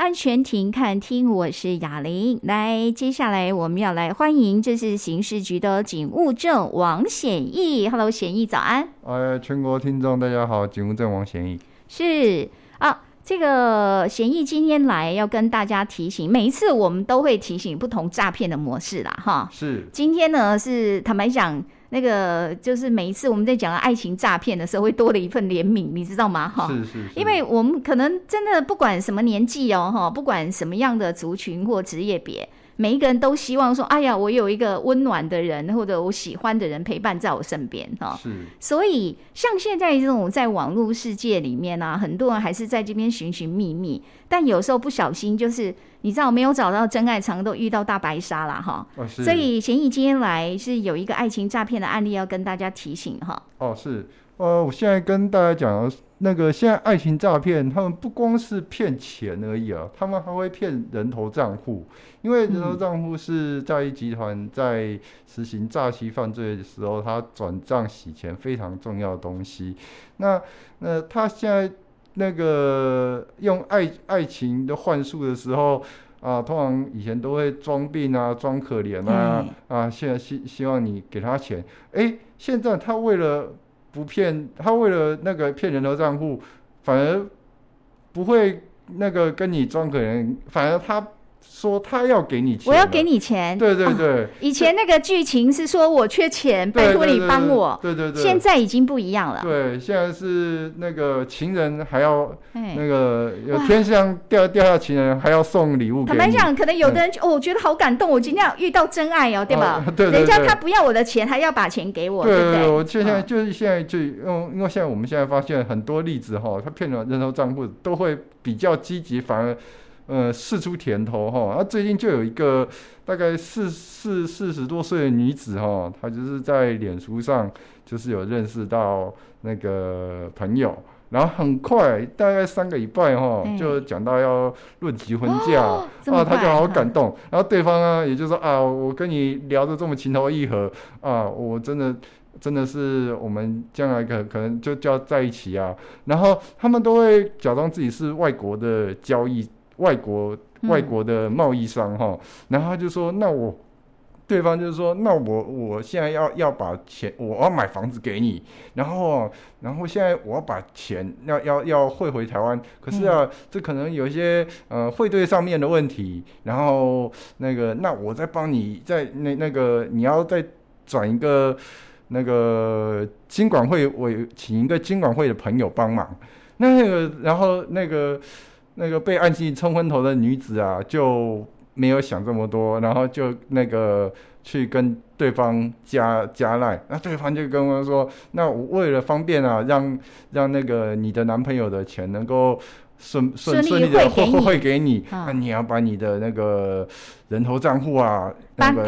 安全庭看听，我是雅玲。来，接下来我们要来欢迎，这是刑事局的警务证王显义。Hello，显义早安。哎，全国听众大家好，警务证王显义。是啊，这个显义今天来要跟大家提醒，每一次我们都会提醒不同诈骗的模式啦，哈。是。今天呢，是坦白讲。那个就是每一次我们在讲爱情诈骗的时候，会多了一份怜悯，你知道吗？哈，是是，是。因为我们可能真的不管什么年纪哦，哈，不管什么样的族群或职业别。每一个人都希望说：“哎呀，我有一个温暖的人，或者我喜欢的人陪伴在我身边。”哈，是。所以，像现在这种在网络世界里面啊，很多人还是在这边寻寻觅觅，但有时候不小心，就是你知道没有找到真爱，常常都遇到大白鲨了哈。哦，是。所以，贤义今天来是有一个爱情诈骗的案例要跟大家提醒哈。哦，是。呃，我现在跟大家讲。那个现在爱情诈骗，他们不光是骗钱而已啊，他们还会骗人头账户，因为人头账户是诈骗集团在实行诈欺犯罪的时候，他转账洗钱非常重要的东西。那那他现在那个用爱爱情的幻术的时候啊，通常以前都会装病啊，装可怜啊，啊，现在希希望你给他钱，哎，现在他为了不骗他，为了那个骗人头账户，反而不会那个跟你装可怜，反而他。说他要给你钱，我要给你钱。对对对，啊、以前那个剧情是说我缺钱，拜托你帮我。对对对，现在已经不一样了。对，现在是那个情人还要那个有天上掉掉下情人还要送礼物。坦白讲，可能有的人哦，我觉得好感动，我今天要遇到真爱哦，对吧？啊、对，对，对，人家他不要我的钱，还要把钱给我，对不对？我现在就是现在就用，因为现在我们现在发现很多例子哈，他骗了人头账户都会比较积极，反而。呃，试出甜头哈，啊，最近就有一个大概四四四十多岁的女子哈，她就是在脸书上就是有认识到那个朋友，然后很快大概三个礼拜哈，就讲到要论及婚嫁，啊，她就好感动，然后对方呢，也就是说啊，我跟你聊得这么情投意合啊，我真的真的是我们将来可可能就就要在一起啊，然后他们都会假装自己是外国的交易。外国外国的贸易商哈、嗯，然后他就说：“那我对方就是说，那我我现在要要把钱，我要买房子给你，然后然后现在我要把钱要要要汇回台湾，可是啊，嗯、这可能有一些呃汇兑上面的问题，然后那个那我再帮你再那那个你要再转一个那个金管会，我请一个金管会的朋友帮忙，那个然后那个。”那个被暗器冲昏头的女子啊，就没有想这么多，然后就那个去跟对方加加赖，那对方就跟我说：“那我为了方便啊，让让那个你的男朋友的钱能够顺顺顺利的汇汇给你，那你要把你的那个人头账户啊，那个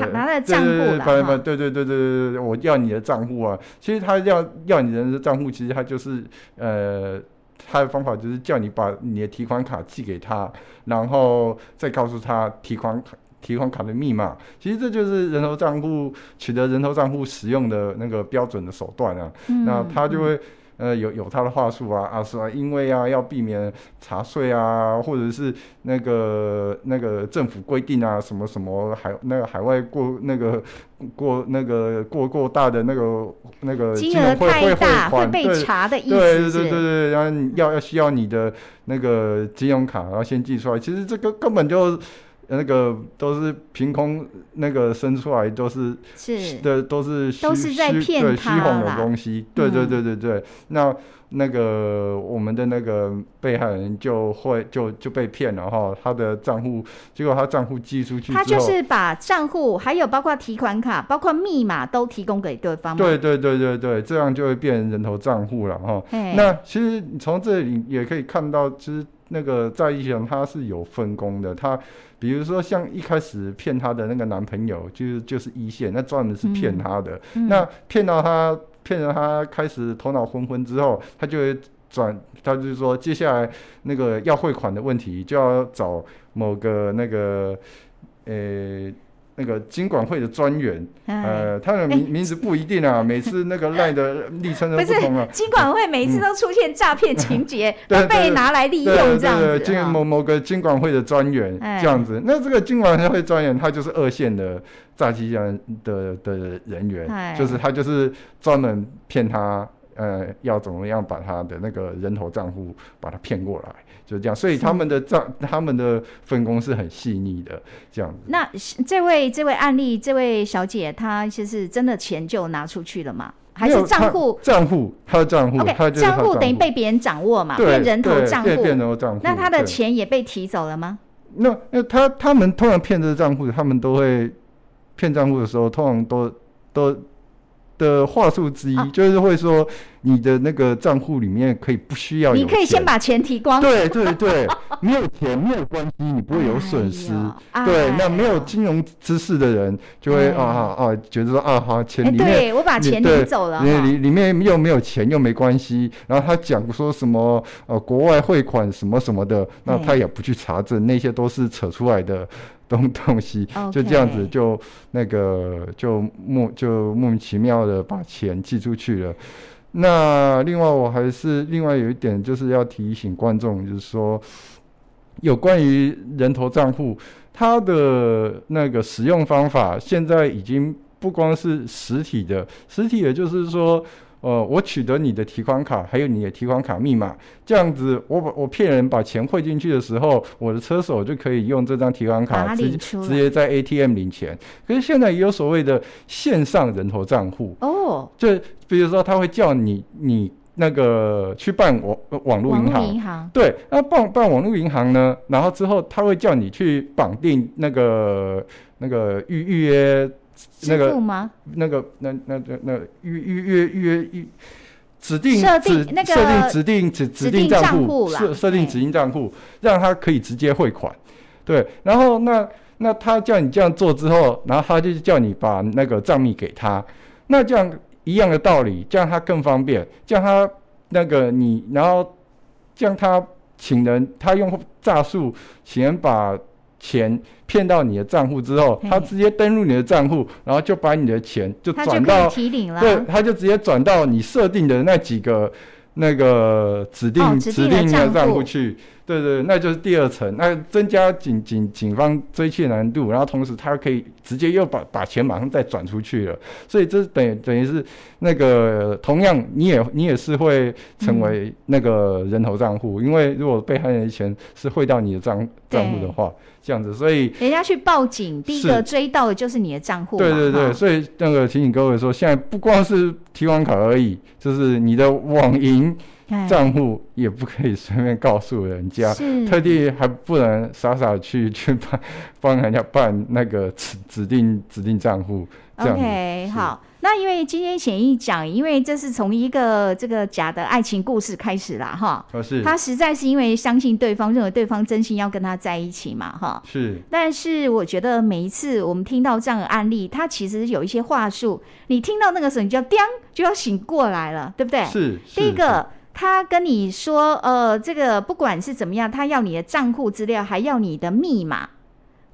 对对对对对对对，我要你的账户啊。其实他要要你的账户，其实他就是呃。”他的方法就是叫你把你的提款卡寄给他，然后再告诉他提款卡提款卡的密码。其实这就是人头账户取得人头账户使用的那个标准的手段啊。嗯、那他就会。呃，有有他的话术啊，啊是啊，因为啊要避免查税啊，或者是那个那个政府规定啊，什么什么海那个海外过那个过那个过过大的那个那个金额太大会被查的意思，对对对对对，然后要要需要你的那个金融卡，然后先寄出来，其实这个根本就。那个都是凭空那个生出来，都是是的，都是虚虚对虚晃的东西。对对对对对，那那个我们的那个被害人就会就就被骗了哈，他的账户结果他账户寄出去，他就是把账户还有包括提款卡、包括密码都提供给对方。对对对对对，这样就会变成人头账户了哈。那其实你从这里也可以看到，其实那个在一人他是有分工的，他。比如说，像一开始骗她的那个男朋友，就是就是一线，那专门是骗她的。嗯嗯、那骗到她，骗到她开始头脑昏昏之后，她就会转，她就是说，接下来那个要汇款的问题，就要找某个那个，呃，那个金管会的专员，哎、呃，他的名名字不一定啊，哎、每次那个赖的 昵称都不同啊。金管会每次都出现诈骗情节，被拿来利用这样子。金某某个金管会的专员这样子，哎、那这个金管会专员他就是二线的诈欺人的的人员，哎、就是他就是专门骗他。呃，要怎么样把他的那个人头账户把他骗过来，就是这样。所以他们的账，他们的分工是很细腻的，这样子。那这位这位案例，这位小姐，她其实真的钱就拿出去了吗？还是账户？账户，她的账户。OK，账户等于被别人掌握嘛？变人头账户，变人头账户。那他的钱也被提走了吗？那那他他们通常骗这个账户，他们都会骗账户的时候，通常都都。的话术之一、啊、就是会说，你的那个账户里面可以不需要，你可以先把钱提光。对对对，没有钱没有关系，你不会有损失。哎、对，哎、那没有金融知识的人就会、哎、啊啊啊，觉得说啊好钱里面，哎、对我把钱领走了，里里里面又没有钱又没关系。然后他讲说什么呃国外汇款什么什么的，那他也不去查证，那些都是扯出来的。东 东西就这样子，就那个就莫就莫名其妙的把钱寄出去了。那另外我还是另外有一点就是要提醒观众，就是说有关于人头账户，它的那个使用方法现在已经不光是实体的，实体也就是说。呃，我取得你的提款卡，还有你的提款卡密码，这样子我把我骗人把钱汇进去的时候，我的车手就可以用这张提款卡直接直接在 ATM 领钱。可是现在也有所谓的线上人头账户哦，就比如说他会叫你你那个去办网网络银行，银行对，那办办网络银行呢，然后之后他会叫你去绑定那个那个预预约。那个那个那那那那预预约预约预指定设定那个设定指定指指定账户设设定指定账户，让他可以直接汇款。对，然后那那他叫你这样做之后，然后他就叫你把那个账密给他。那这样一样的道理，这样他更方便。这样他那个你，然后这样他请人，他用诈术请人把。钱骗到你的账户之后，他直接登录你的账户，然后就把你的钱就转到，对，他就直接转到你设定的那几个那个指定、哦、指定的账户去。对对，那就是第二层，那增加警警警方追窃难度，然后同时他可以直接又把把钱马上再转出去了，所以这等于等于是那个同样你也你也是会成为那个人头账户，嗯、因为如果被害人的钱是汇到你的账账户的话，这样子，所以人家去报警，第一个追到的就是你的账户。对对对，所以那个提醒各位说，现在不光是提款卡而已，就是你的网银。账户也不可以随便告诉人家，特地还不能傻傻去 去办帮人家办那个指指定指定账户。OK，好，那因为今天显义讲，因为这是从一个这个假的爱情故事开始啦，哈，是，他实在是因为相信对方，认为对方真心要跟他在一起嘛，哈，是。但是我觉得每一次我们听到这样的案例，他其实有一些话术，你听到那个时候，你就要叮，就要醒过来了，对不对？是。第一个。他跟你说，呃，这个不管是怎么样，他要你的账户资料，还要你的密码，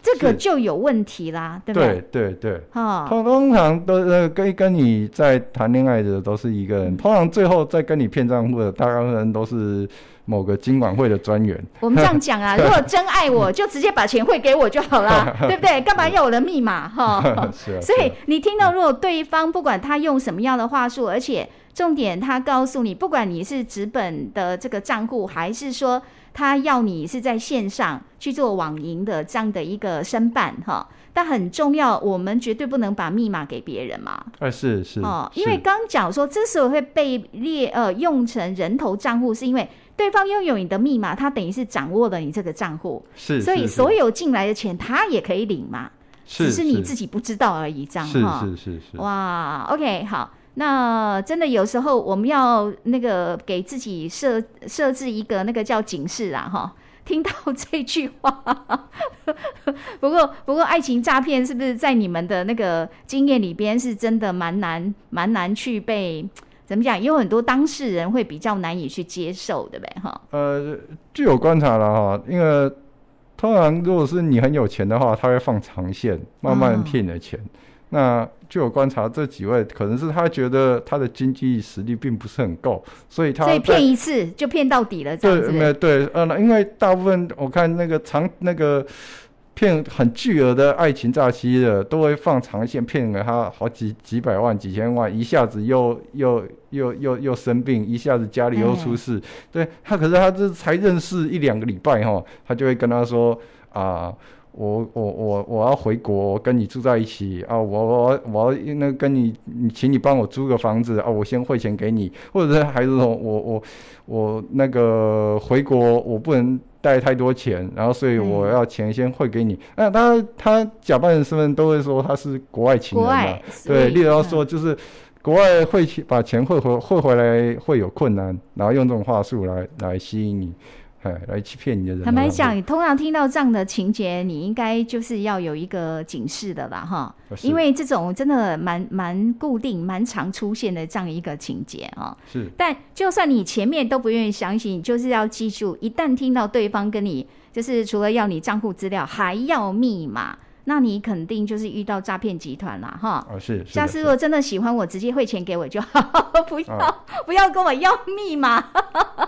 这个就有问题啦，对不对？对对对，哈、哦，通通常都呃跟跟你在谈恋爱的都是一个人，通常最后再跟你骗账户的大部分人都是某个金管会的专员。我们这样讲啊，如果真爱我，就直接把钱汇给我就好了，对不对？干嘛要我的密码？哈、哦，是啊。所以你听到，如果对方不管他用什么样的话术，而且。重点，他告诉你，不管你是纸本的这个账户，还是说他要你是在线上去做网银的这样的一个申办，哈，但很重要，我们绝对不能把密码给别人嘛。哎，是是哦，因为刚讲说，之所以会被列呃用成人头账户，是因为对方拥有你的密码，他等于是掌握了你这个账户，是，所以所有进来的钱他也可以领嘛，是，只是你自己不知道而已，这样哈，是是是。是，哇，OK，好。那真的有时候我们要那个给自己设设置一个那个叫警示啊哈，听到这句话。不过不过爱情诈骗是不是在你们的那个经验里边是真的蛮难蛮难去被怎么讲？有很多当事人会比较难以去接受，对不对哈？呃，据我观察了哈，因为通常如果是你很有钱的话，他会放长线，慢慢骗你的钱。哦、那据我观察，这几位可能是他觉得他的经济实力并不是很够，所以他所以骗一次就骗到底了，这样子。对，对，呃，因为大部分我看那个长那个。骗很巨额的爱情诈欺的，都会放长线骗了他好几几百万、几千万，一下子又又又又又生病，一下子家里又出事。嗯、对他，可是他这才认识一两个礼拜哈，他就会跟他说啊，我我我我要回国跟你住在一起啊，我我我要那跟你你请你帮我租个房子啊，我先汇钱给你，或者是还是说我我我那个回国我不能。带太多钱，然后所以我要钱先汇给你。嗯、那他他假扮的身份都会说他是国外情人嘛？对，例如说就是国外汇钱把钱汇回汇回来会有困难，然后用这种话术来来吸引你。哎，来欺骗你的人。坦白讲，你通常听到这样的情节，你应该就是要有一个警示的啦，哈。因为这种真的蛮蛮固定、蛮常出现的这样一个情节啊。是。但就算你前面都不愿意相信，就是要记住，一旦听到对方跟你，就是除了要你账户资料，还要密码。那你肯定就是遇到诈骗集团啦哈。啊，是。下次如果真的喜欢我，直接汇钱给我就好，不要、哦、不要跟我要密码。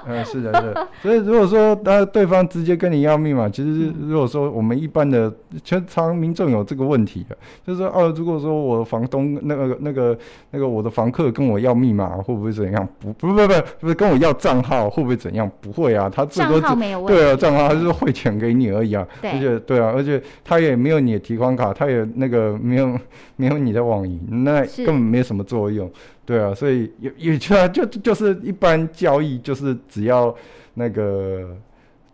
嗯，是的，是的。所以如果说那对方直接跟你要密码，其实如果说我们一般的全常民众有这个问题的，就是说哦，如果说我的房东那个那个那个我的房客跟我要密码，会不会怎样？不不不不不是跟我要账号，会不会怎样？不会啊，他最多账号没有问题。对啊，账号他就是汇钱给你而已啊。对。而且对啊，而且他也没有你的。提款卡，它也那个没有 没有你的网银，那根本没有什么作用，对啊，所以也也 就就就是一般交易，就是只要那个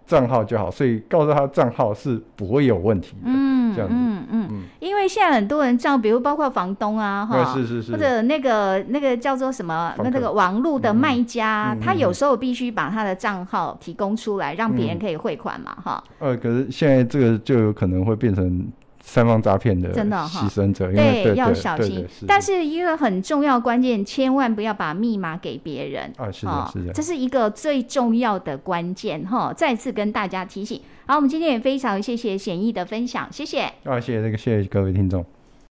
账号就好，所以告诉他账号是不会有问题的，嗯，这样子，嗯嗯。嗯，因为现在很多人账，比如包括房东啊，哈，是是是，或者那个那个叫做什么，那那个网络的卖家，他有时候必须把他的账号提供出来，让别人可以汇款嘛，哈，呃，可是现在这个就有可能会变成。三方诈骗的真的牺牲者，因为对，对要小心。但是一个很重要关键，千万不要把密码给别人啊！是的，是的，这是一个最重要的关键哈！再次跟大家提醒。好，我们今天也非常谢谢显毅的分享，谢谢。啊，谢谢这个，谢谢各位听众。